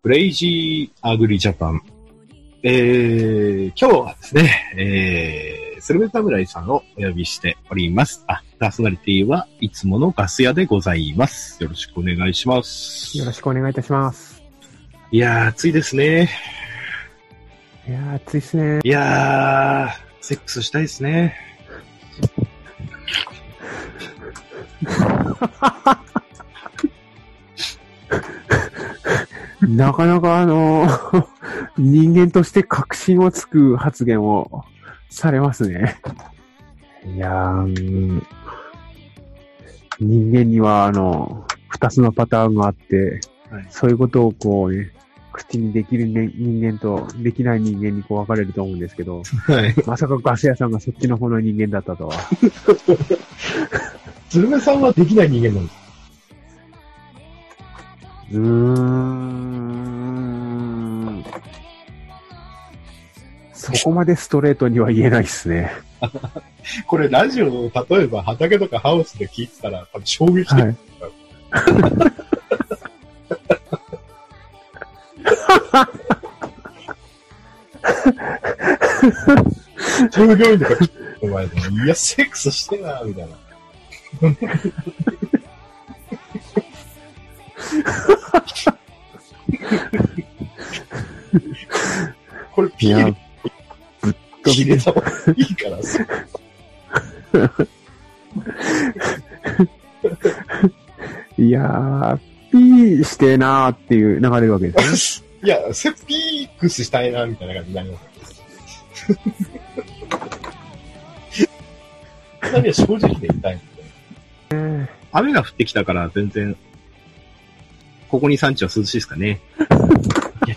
クレイジーアグリジャパン。えー、今日はですね、えー、スルメ侍さんをお呼びしております。あ、パーソナリティはいつものガス屋でございます。よろしくお願いします。よろしくお願いいたします。いやー、暑いですね。いやー、暑いっすね。いやー、セックスしたいですね。なかなかあのー 人間として確信をつく発言をされますね。いやー、うん人間にはあの、二つのパターンがあって、はいそういうことをこうね、口にできる、ね、人間とできない人間にこう分かれると思うんですけど、はい。まさかガス屋さんがそっちの方の人間だったとは。スルメさんはできない人間なんです。うーん。そこまでストレートには言えないっすね。これラジオを例えば畑とかハウスで聞いてたら多分衝撃的。はい。従業員とかお前いや、セックスしてな、みたいな。いやル、ぶっ飛びでいいからさ。いやー、ピーしてーなーっていう流れるわけですね。いや、セピークスしたいな、みたいな感じになります。何は正直で言いたいんで。雨が降ってきたから全然、ここ2、3日は涼しいですかね。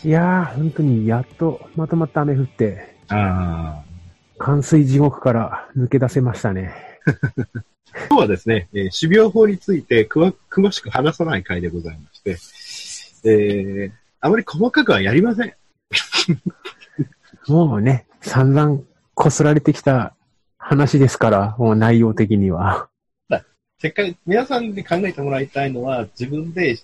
いやー、本当にやっとまとまった雨降って、ああ。冠水地獄から抜け出せましたね。今日はですね、えー種苗法についてくわ詳しく話さない回でございまして、えー、あまり細かくはやりません。もうね、散々こすられてきた話ですから、もう内容的には。せっかく皆さんに考えてもらいたいのは、自分で、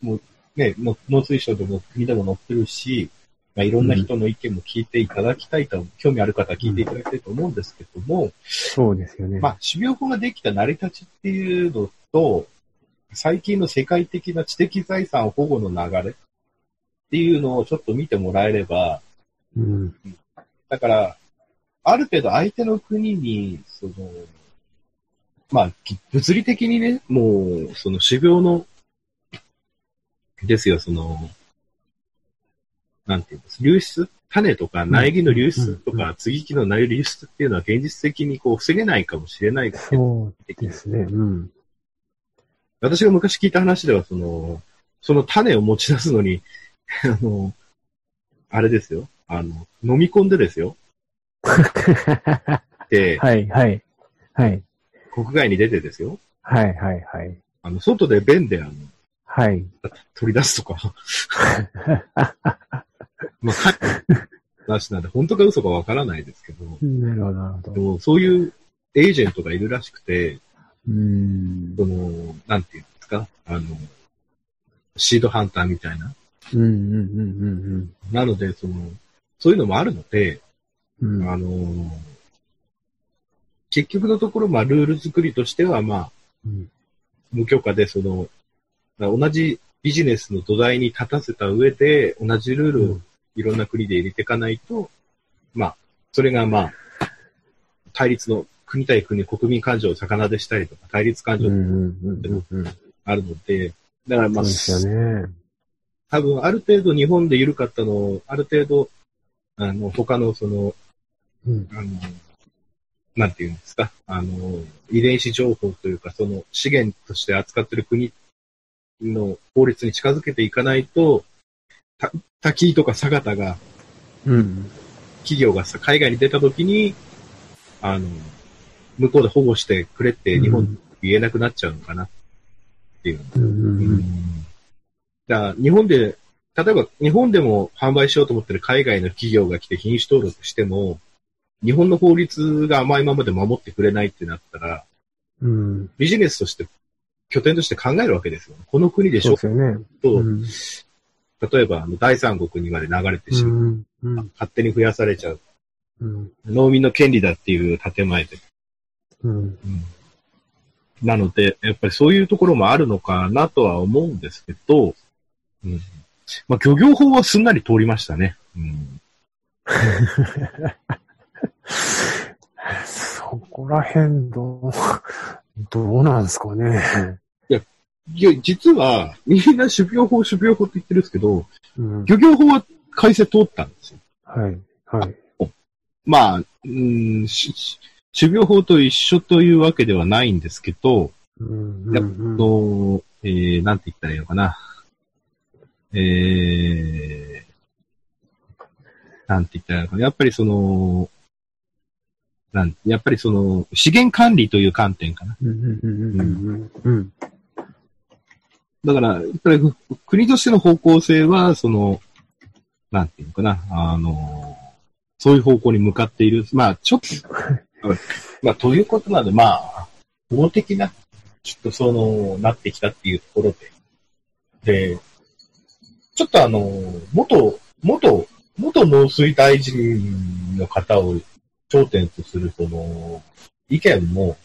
もうね、の農水省でも国でも載ってるし、まあ、いろんな人の意見も聞いていただきたいと、興味ある方は聞いていただきたいと思うんですけども、そうですよね。まあ、種苗法ができた成り立ちっていうのと、最近の世界的な知的財産保護の流れっていうのをちょっと見てもらえれば、うん。だから、ある程度相手の国に、その、まあ、き物理的にね、もう、その種苗の、ですよ、その、なんていうんです、流出種とか苗木の流出とうんか、接ぎ木の苗流出っていうのは現実的にこう防げないかもしれないですけど、そうですね。うん。私が昔聞いた話では、その、その種を持ち出すのに、あの、あれですよ、あの、飲み込んでですよ、で、はい、はい。はい。国外に出てですよ、はい、はい、はい。あの、外で便で、あの、はい。取り出すとか、まあ、か話なんで、本当か嘘かわからないですけど、なるほど、なるほど。でもそういうエージェントがいるらしくて、うーん。その、なんていうんですか、あの、シードハンターみたいな。うん、うん、うん、なので、その、そういうのもあるので、うん。うん。あの、結局のところ、まあ、ルール作りとしては、まあ、うん無許可で、その、同じビジネスの土台に立たせた上で、同じルールをいろんな国で入れていかないと、まあ、それがまあ、対立の国対国、国民感情を逆なでしたりとか、対立感情うん、うん、うん、うん。あるので、だからまあ、ね。多分ある程度日本で緩かったのを、ある程度、あの、他のその、うん。あの、なんていうんですか、あの、遺伝子情報というか、その資源として扱ってる国の法律に近づけていかないと、た滝とか佐賀が、うん。企業がさ、海外に出た時に、あの、向こうで保護してくれって日本に言えなくなっちゃうのかなっていう。うんだから日本で、例えば日本でも販売しようと思ってる海外の企業が来て品種登録しても、日本の法律が甘いままで守ってくれないってなったら、うん。ビジネスとして、拠点として考えるわけですよ。この国でしょそうね。と、うん。例えば第三国にまで流れてしまう。うん。うん。勝手に増やされちゃう。うん。農民の権利だっていう建前で。うん。なので、やっぱりそういうところもあるのかなとは思うんですけど、うん。まあ、漁業法はすんなり通りましたね。うん。そこら辺どう、どうなんですかね。いや、実は、みんな種苗法、種苗法って言ってるんですけど、うん。漁業法は改正通ったんですよ。はい。はい。まあ、うん、種苗法と一緒というわけではないんですけど、うん。うんやっうんと、えー、なんて言ったらいいのかな。えー、なんて言ったらいいのかな。やっぱりその、なん、やっぱりその、資源管理という観点かな。うんうんうんうんうん。だから、やっぱり国としての方向性は、その、なんていうのかな、あの、そういう方向に向かっている。まあ、ちょっと、まあ、ということなので、まあ、法的な、ちょっとその、なってきたっていうところで。で、ちょっとあの、元、元、元農水大臣の方を頂点とする、その、意見も、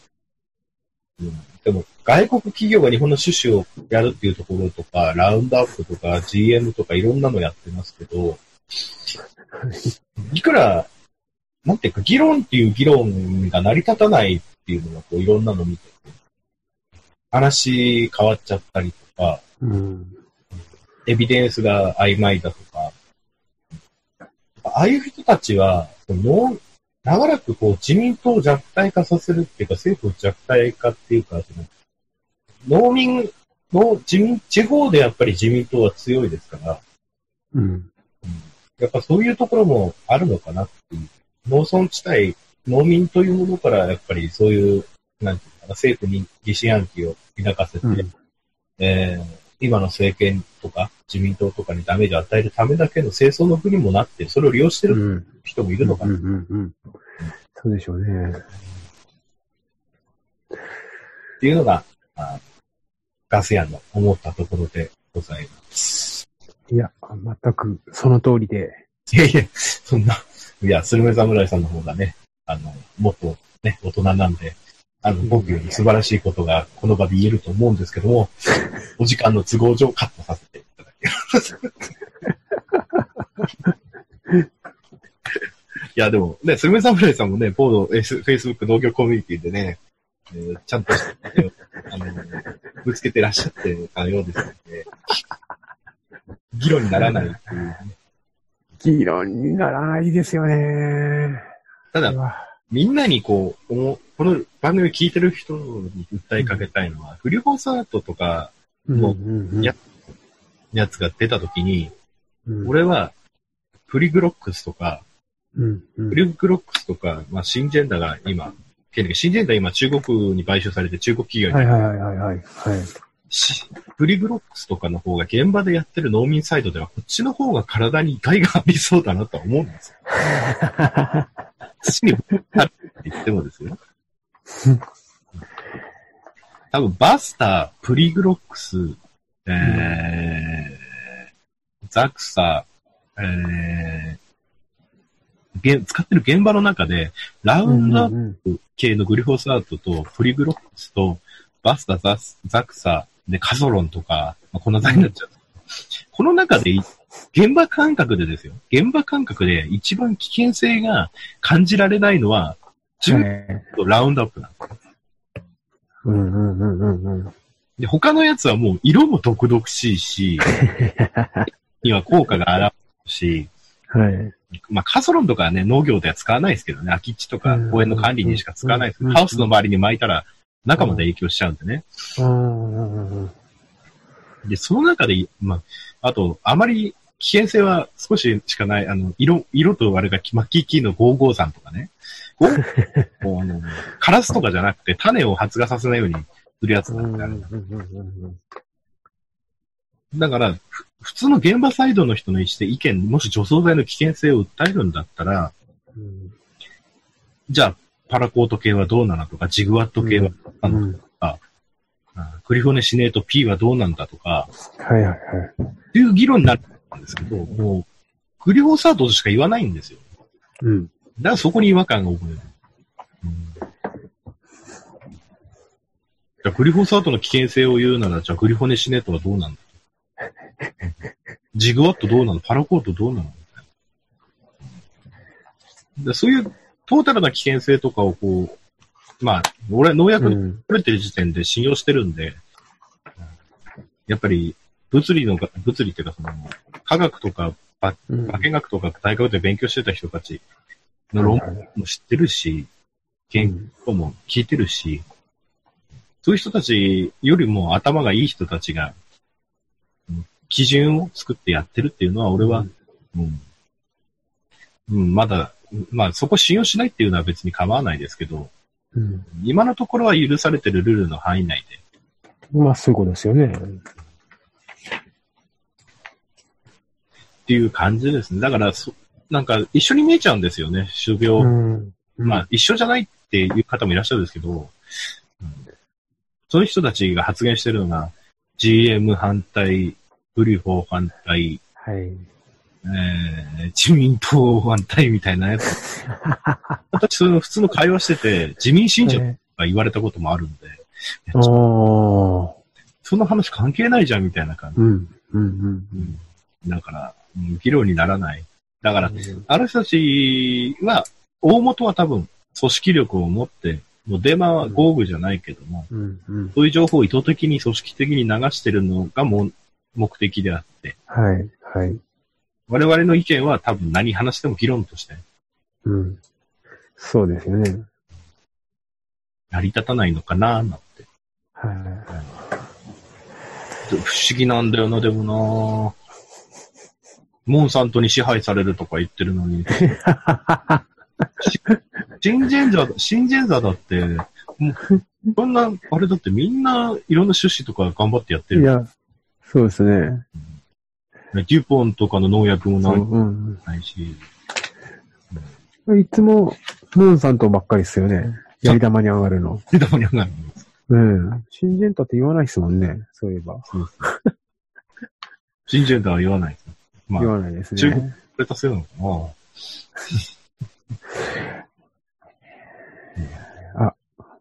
でも、外国企業が日本の種子をやるっていうところとか、ラウンドアップとか GM とかいろんなのやってますけど、いくら、なんていうか、議論っていう議論が成り立たないっていうのが、こう、いろんなの見てて、話変わっちゃったりとか、うん。エビデンスが曖昧だとか、ああいう人たちは、長らくこう自民党を弱体化させるっていうか、政府を弱体化っていうか、その農民の自民、地方でやっぱり自民党は強いですから、うん。やっぱそういうところもあるのかなっていう。農村地帯、農民というものからやっぱりそういう、なんていうかな、政府に疑心暗鬼を抱かせて、うんえー今の政権とか自民党とかにダメージを与えるためだけの清掃の国にもなって、それを利用してうるん。人もいるのかな。うんうんうん。そうでしょうね。っていうのが、あガス屋の思ったところでございます。いや、全くその通りで。いやいや、そんな、いや、スルメ侍さんの方がね、あの、もっとね、大人なんで、あの、僕より素晴らしいことがこの場で言えると思うんですけども、お時間の都合上カットさせて。いや、でもね、スルメ侍さんもね、ボード、えフェイスブック農業コミュニティでね、えーちゃんとあの、ぶつけてらっしゃってたようですので、議論にならないっていうね、議論にならないですよね。ただみんなにこう、この番組聞いてる人に訴えかけたいのは、フリホサートとかもううんうんややつが出た時に、うん俺は、プリグロックスとか、うんうんプリグロックスとか、まあ、シンジェンダが今、シンジェンダ今中国に買収されて中国企業に、はいはいはいはいはい。プリグロックスとかの方が現場でやってる農民サイドではこっちの方が体に害がありそうだなとは思うんですよ。土にって言ってもですよ。多分、バスター、プリグロックス、えー、ザクサ、えー、げん使ってる現場の中で、ラウンドアッうんプ系のグリフォサートと、プリグロックスと、バスタ、ザスザクサ、で、カソロンとか、まあ、こんな材になっちゃう。この中でい、現場感覚でですよ。現場感覚で一番危険性が感じられないのは、中はいとラウンドアップなんですよ。うんうんうんうんうん。で、他のやつはもう色も毒々しいし、には効果が現れるし、はい。まあ、カソロンとかはね、農業では使わないですけどね、空き地とか公園の管理にしか使わないですハウスの周りに巻いたら中まで影響しちゃうんでね。で、その中で、まあ、あと、あまり危険性は少ししかない、あの、色、色とあれが、マッキーキーの553とかね。5もうあの、カラスとかじゃなくて種を発芽させないようにするやつなんであるんだだから、ふ普通の現場サイドの人の意思で意見、もし除草剤の危険性を訴えるんだったら、うんじゃあ、パラコート系はどうなのとか、ジグワット系はどうなの、うんあクリフォネシネート P はどうなんだとか、はいはいはい。っていう議論になるなんですけど、もう、グリホサートとしか言わないんですよ。うん。だからそこに違和感が覚える。うんじゃあグリホサートの危険性を言うなら、じゃあグリホネシネートはどうなんだジグワットどうなの？パラコートどうなの？みたいなでそういうトータルな危険性とかをこう、まあ、俺は農薬にうん。取れてる時点で信用してるんで、やっぱり物理のが、物理っていうかその、科学とかうん。化学とか大学で勉強してた人たちの論文も知ってるし、研究も聞いてるし、そういう人たちよりも頭がいい人たちが、うん基準を作ってやってるっていうのは、俺は、うん、うん、まだ、まあそこ信用しないっていうのは別に構わないですけど、うん。今のところは許されてるルールの範囲内で、まあ、そういうことですよね。っていう感じですね。だからそ、なんか一緒に見えちゃうんですよね、種苗。うん。まあ、一緒じゃないっていう方もいらっしゃるんですけど、うんそういう人たちが発言してるのが、GM 反対、ブリフォー反対、はい。えー、自民党反対みたいなやつ。私、その普通の会話してて、自民信者えが言われたこともあるんで、その話関係ないじゃんみたいな感じ。ーうん。うん。うん。うんだから、うん議論にならない。だから、うんあの人たちは、大元は多分、組織力を持って、もうデマは豪雨じゃないけども、うん。うん。そういう情報を意図的に組織的に流してるのがも目的であって、はい。はい。我々の意見は多分何話しても議論としてうん。そうですよね。成り立たないのかななんて。は不思議なんだよな、でもなモンサントに支配されるとか言ってるのに。シンジェンザ、シンジェンザだって、もうそんな、あれだってみんないろんな趣旨とか頑張ってやってい。いる。や、そうですね。デュポンとかの農薬もない,、うん。ないし。いつも、ムーンさんとばっかりですよね。やり玉に上がるの。たまにはないうん。シンジェンタって言わないですもんね。そういえば。シンジェンザは言わないです。まあ、言わないです中国ね。これ達成なのかな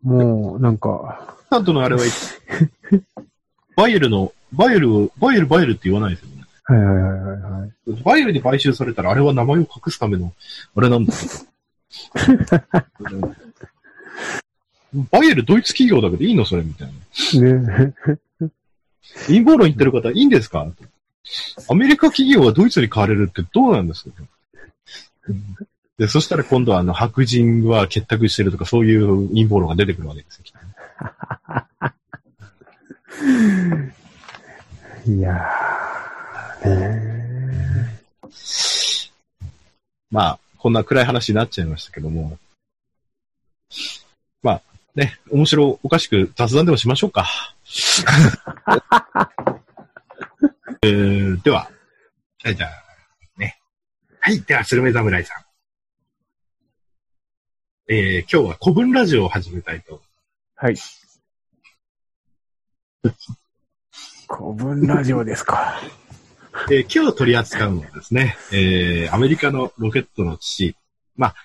もう、なんか、サントのあれは、バイエルの、バイエルを、バイエル、バイエルって言わないですよね。はいはいはいはいはい。バイエルに買収されたら、あれは名前を隠すための、あれなんだバイエルドイツ企業だけどいいのそれみたいな。ね。陰謀論言ってる方いいんですか？アメリカ企業はドイツに買われるってどうなんですか？で、そしたら今度はあの白人は結託してるとかそういう陰謀論が出てくるわけですよきっと。いやー、ねまあ、こんな暗い話になっちゃいましたけども。まあ、ね、面白おかしく雑談でもしましょうか。えー、では、じゃあ、じゃあ、ね。はい、では、スルメ侍さん。えー、今日は古文ラジオを始めたいと。はい。古文ラジオですか。えー今日取り扱うのはですね、えー、アメリカのロケットの父、まあ、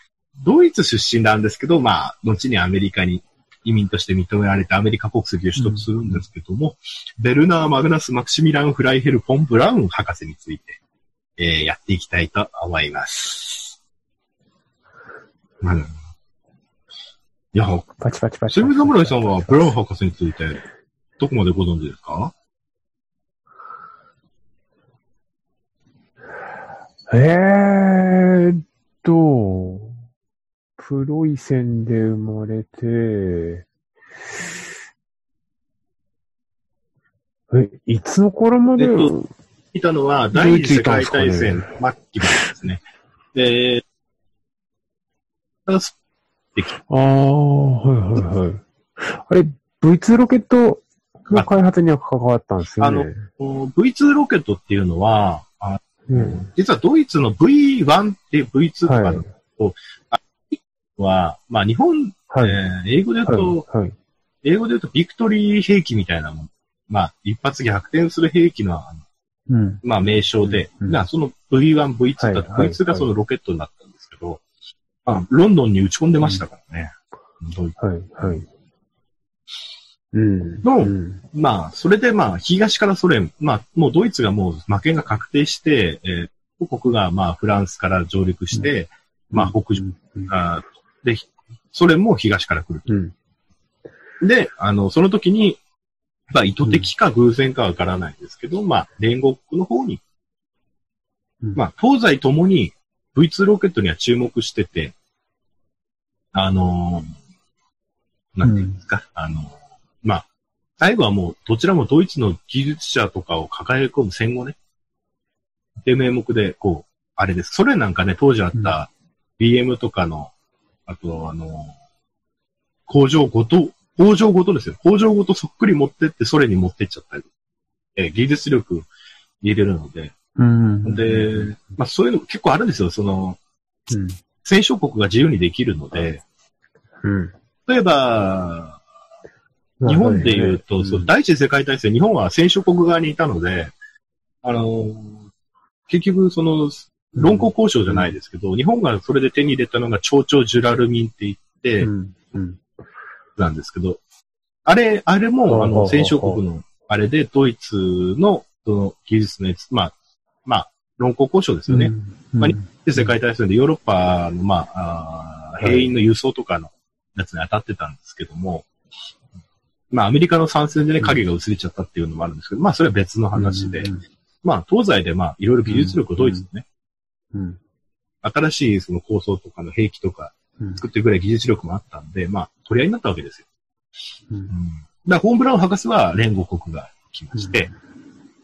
ドイツ出身なんですけど、まあ、後にアメリカに移民として認められてアメリカ国籍を取得するんですけども、ベルナー・マグナス・マクシミラン・フライヘル・フォン・ブラウン博士について、えーやっていきたいと思います。うん。いや、パチパチパチ。セミ侍さんはブラウン博士について、どこまでご存知ですか？えーっと、プロイセンで生まれて、え、いつの頃まで、えっといたのは、第二次世界大戦末期までですね。で、あああ、はいはいはい。あれ、V2 ロケットの開発には関わったんですよね。の V2 ロケットっていうのは、あうん。実はドイツの V1 って V2 とかはい。のは、まあ日本、はい。えー英語で言うと、はい。はい。英語で言うとビクトリー兵器みたいなもん。まあ一発逆転する兵器のうん。まあ名称で、うんまあその V1、V2 だと、はいはい V2 がそのロケットになったあロンドンに打ち込んでましたからね。ドイツはい、はい。うん。のうん。まあ、それでまあ、東からソ連、まあ、もうドイツがもう負けが確定して、えー、母国がまあ、フランスから上陸して、まあ、北上、うん。あーで、ソ連も東から来るうん。と。で、あの、その時に、まあ、意図的か偶然かわからないですけど、まあ、連合国の方に、うんまあ、東西ともに V2 ロケットには注目してて、あのーなんていうんですか、あのーまあ、最後はもう、どちらもドイツの技術者とかを抱え込む戦後ね。で、名目で、こう、あれです。ソ連なんかね、当時あった BM とかの、あと、あのー工場ごと、工場ごとですよ。工場ごとそっくり持ってってソ連に持ってっちゃったり。えー技術力入れるので。うん。で、まあそういうの結構あるんですよ。その、うん。戦勝国が自由にできるので、うん。例えば、日本で言うと、そう、第一次世界大戦、日本は戦勝国側にいたので、あの、結局、その、論考交渉じゃないですけど、日本がそれで手に入れたのが、超々ジュラルミンって言って。なんですけど、あれ、あれも、あの、戦勝国の、あれで、ドイツの、その、技術のやつ、まあ、まあ、論考交渉ですよね。うん。まあで、世界大戦でヨーロッパの、まあ、あー兵員の輸送とかのやつに当たってたんですけども、まあ、アメリカの参戦でね、影が薄れちゃったっていうのもあるんですけど、まあ、それは別の話で、うん。まあ、東西で、まあ、いろいろ技術力をドイツのね、うん。新しいその構想とかの兵器とかうん。作ってるぐらい技術力もあったんで、まあ、取り合いになったわけですよ。うんうん。だから、ホーンブラウン博士は連合国が来まして、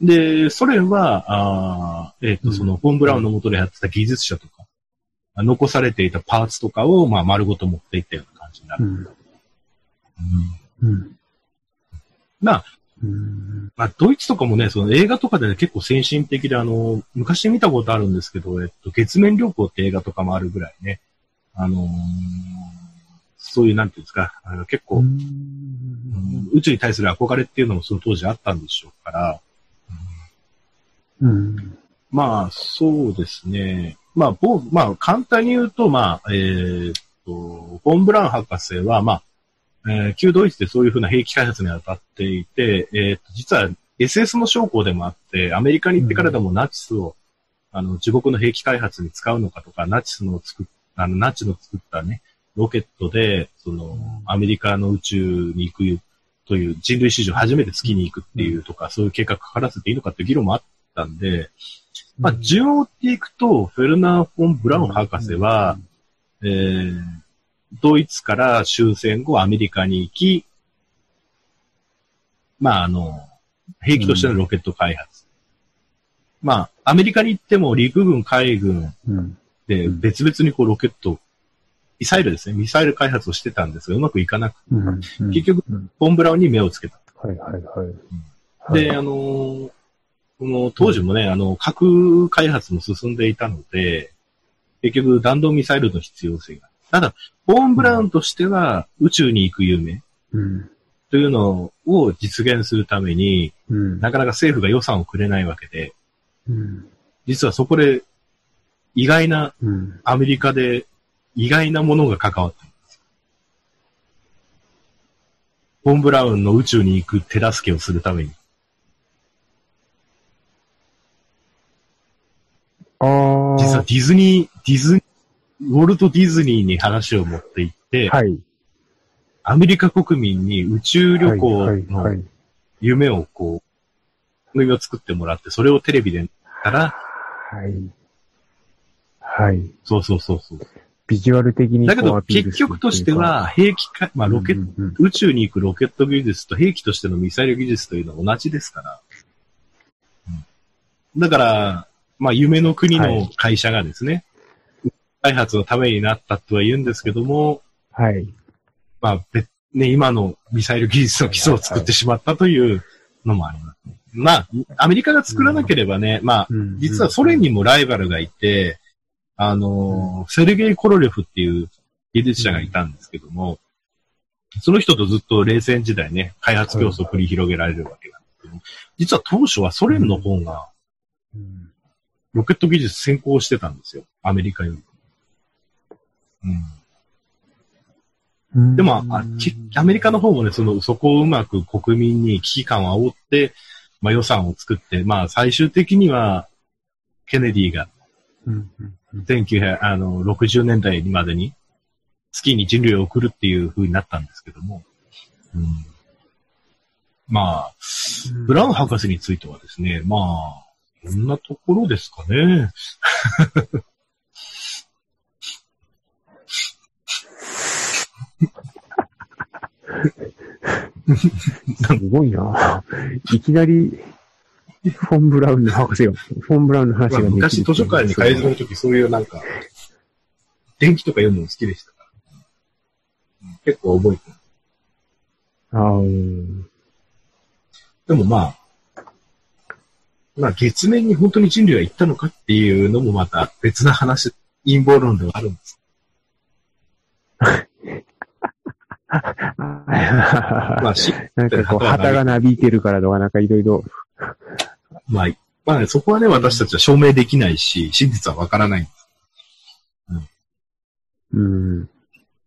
で、ソ連は、あーえっ、と、うんその、フォン・ブラウンの元でやってた技術者とか、残されていたパーツとかを、まあ、丸ごと持っていったような感じになる。うん。うんうん。まあ、うん。まあ、ドイツとかもね、その映画とかでね、結構先進的で、あの、昔見たことあるんですけど、えっと、月面旅行って映画とかもあるぐらいね、あのーそういう、なんていうんですか、あの結構、うん宇宙に対する憧れっていうのもその当時あったんでしょうから、うん。まあ、そうですね。まあ、ぼまあ、簡単に言うと、まあ、えーっと、フォン・ブラウン博士は、まあ、えー旧ドイツでそういうふうな兵器開発に当たっていて、えーっと、実は SS の将校でもあって、アメリカに行ってからでもナチスを、あの、自国の兵器開発に使うのかとか、ナチスの作っあの、ナチの作ったね、ロケットで、その、アメリカの宇宙に行くという人類史上初めて月に行くっていうとか、そういう計画かからせていいのかっていう議論もあったんで、まあ、順を追っていくと、フェルナー・フォン・ブラウン博士は、えー、ドイツから終戦後アメリカに行き、まあ、あの、兵器としてのロケット開発。まあ、アメリカに行っても陸軍、海軍うん。で別々にこうロケット、ミサイルですね、ミサイル開発をしてたんですが、うまくいかなく、うん。結局、うんフォン・ブラウンに目をつけた。はいはいはい。で、あのーこの当時もね、あの、核開発も進んでいたので、結局弾道ミサイルの必要性が。ただ、フォーン・ブラウンとしては宇宙に行く夢うん。というのを実現するために、うん。なかなか政府が予算をくれないわけで、うん。実はそこで意外な、うん。アメリカで意外なものが関わっています。フォン・ブラウンの宇宙に行く手助けをするために。ああ。実はディズニー、ディズニー、ウォルト・ディズニーに話を持って行って、はい。アメリカ国民に宇宙旅行のい。夢をこう、夢を作ってもらって、それをテレビで見たら、はい。はい。そうそうそうそう。ビジュアル的にだけど結局としては、兵器か、まあロケット、うんうん宇宙に行くロケット技術と兵器としてのミサイル技術というのは同じですから。うんだから、まあ夢の国の会社がですね、開発のためになったとは言うんですけども、はい。まあ、べね、今のミサイル技術の基礎を作ってしまったというのもあります。まあ、アメリカが作らなければね、まあ、うん実はソ連にもライバルがいて、あのー、セルゲイ・コロレフっていう技術者がいたんですけども、その人とずっと冷戦時代ね、開発競争を繰り広げられるわけなんですけども、実は当初はソ連の方がうんロケット技術先行してたんですよ。アメリカより。うん。でも、あきアメリカの方もね、その、そこをうまく国民に危機感を煽って、まあ予算を作って、まあ最終的には、ケネディがうんうんうん1960年代までに月に人類を送るっていう風になったんですけども、うん、まあ、ブラウン博士についてはですね、まあ、こんなところですかね。すごいな。いきなり、フォン・ブラウンの博士が、フォン・ブラウンの話がまあ昔図書館に通い詰めるときそういうなんか、電気とか読むの好きでしたか？結構覚えてる。ああ、うんでもまあ、まあ月面に本当に人類は行ったのかっていうのもまた別な話、陰謀論ではあるんです。まあ、し、なんかこう、旗がなびいてるからとか、なんかいろいろ。まあ、まあね、そこはね、私たちは証明できないし、真実はわからない。うん。うん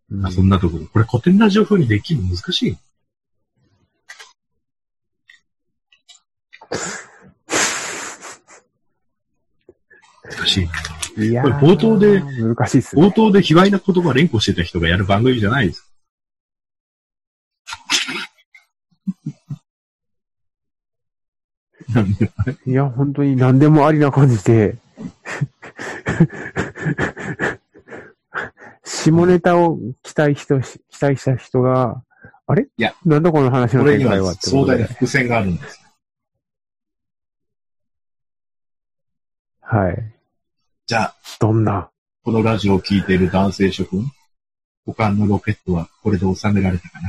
まあ、そんなところ。これ古典ラジオ風にできるの難しい。難しい。いやこれ冒頭で難しいっすね。冒頭で卑猥な言葉連呼してた人がやる番組じゃないです。なんでいや、本当に何でもありな感じで、下ネタを期待人し、期待した人が、あれ？いや、なんだこの話の展開はこ壮大な。伏線があるんです。はい。じゃあ、どんな？このラジオを聞いている男性諸君、保管のロケットはこれで収められたかな？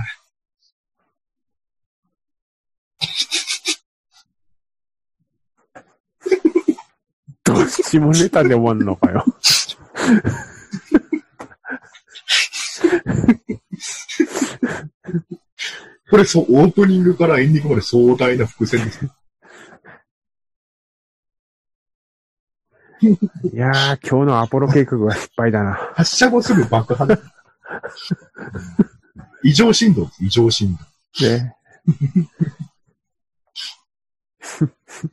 どうし下ネタで終わんのかよ。これそう、オープニングからエンディングまで壮大な伏線です。いやー、今日のアポロ計画は失敗だな。発射後すぐ爆破。異常振動異常振動。ね。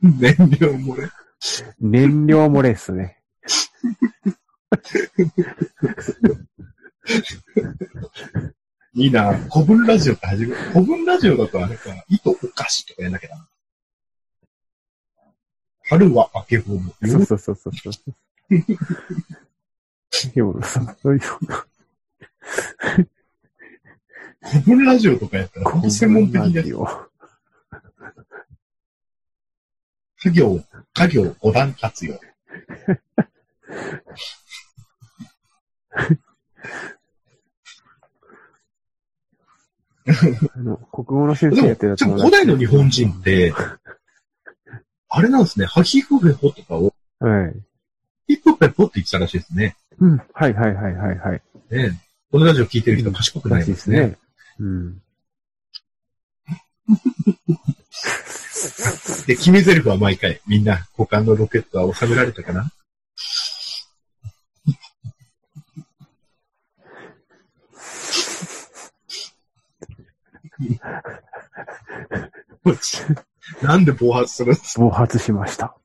燃料漏れ。燃料漏れっすね。いいな古文ラジオって始める。古文ラジオだとあれか、糸お菓子とかやんなきゃな。春は明けぼの。そうそうそうそうそう。でも、そういう、古文ラジオとかやったら、本当専門的なよ。家業、家業五段活用。あの、国語の先生やってたでも古代の日本人って、あれなんですね、ハヒフヘホとかを、はい。ヒフヘホって言ってたらしいですね。うん。はいはいはいはいはい。ねこのラジオ聞いてる人賢くないですね。うん。で、決め台詞は毎回、みんな、股間のロケットは収められたかな？なんで暴発するんですか？暴発しました。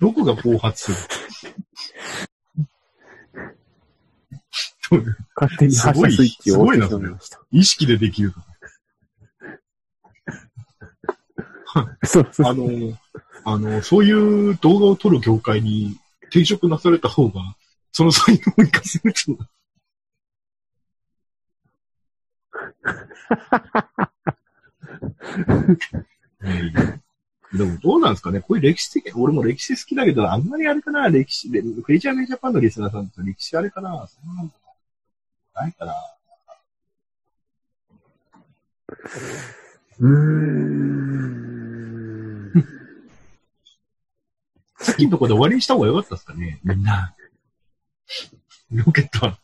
どこが暴発する？勝手に発射スイッチを押してしまいました。意識でできる。そうそう。あの、あの、そういう動画を撮る業界に転職なされた方が、その才能を生かせると。ねえでもどうなんですかね？こういう歴史的、俺も歴史好きだけど、あんまりあれかな？歴史で、フェイジャーメイジャパンのリスナーさんと歴史あれかな？そんなのないかな？うーん。さっきのところで終わりにした方が良かったですかね？みんな。ロケットは。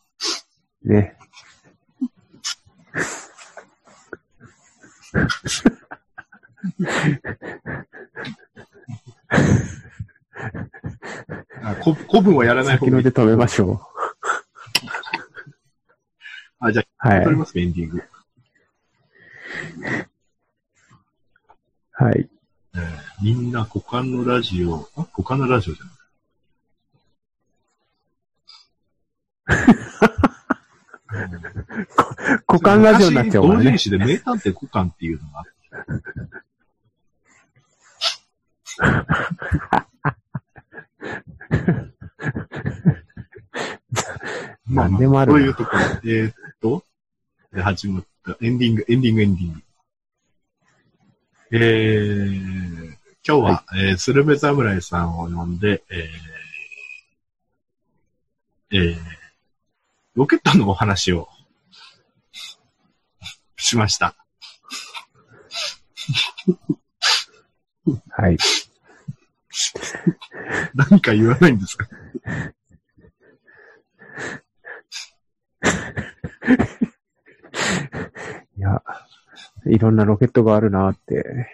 あこ古文はやらない方がいので。止めましょあ、じゃう。はあ、い撮り。ますか、エンディング。はい。えーみんな股間のラジオ、あ股間のラジオじゃない。股間ラジオになっちゃうからね昔同人。誌で名探偵股間っていうのがあってまあ 何でもあるなそういうところ。えーっと、で始まった、エンディング、エンディング、エンディング。えー、今日は、えースルメ侍さんを呼んで、えー、えー、ロケットのお話をしました。はい。何か言わないんですか？いや、いろんなロケットがあるなって。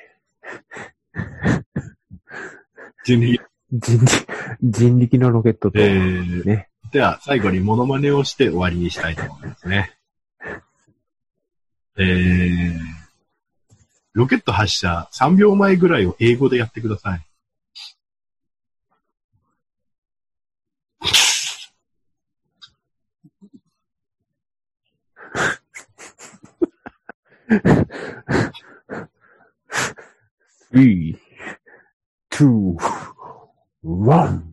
人力人力、人力のロケットと、えーね。では、最後にモノマネをして終わりにしたいと思いますね。えー、ロケット発射3秒前ぐらいを英語でやってください。three, two, one.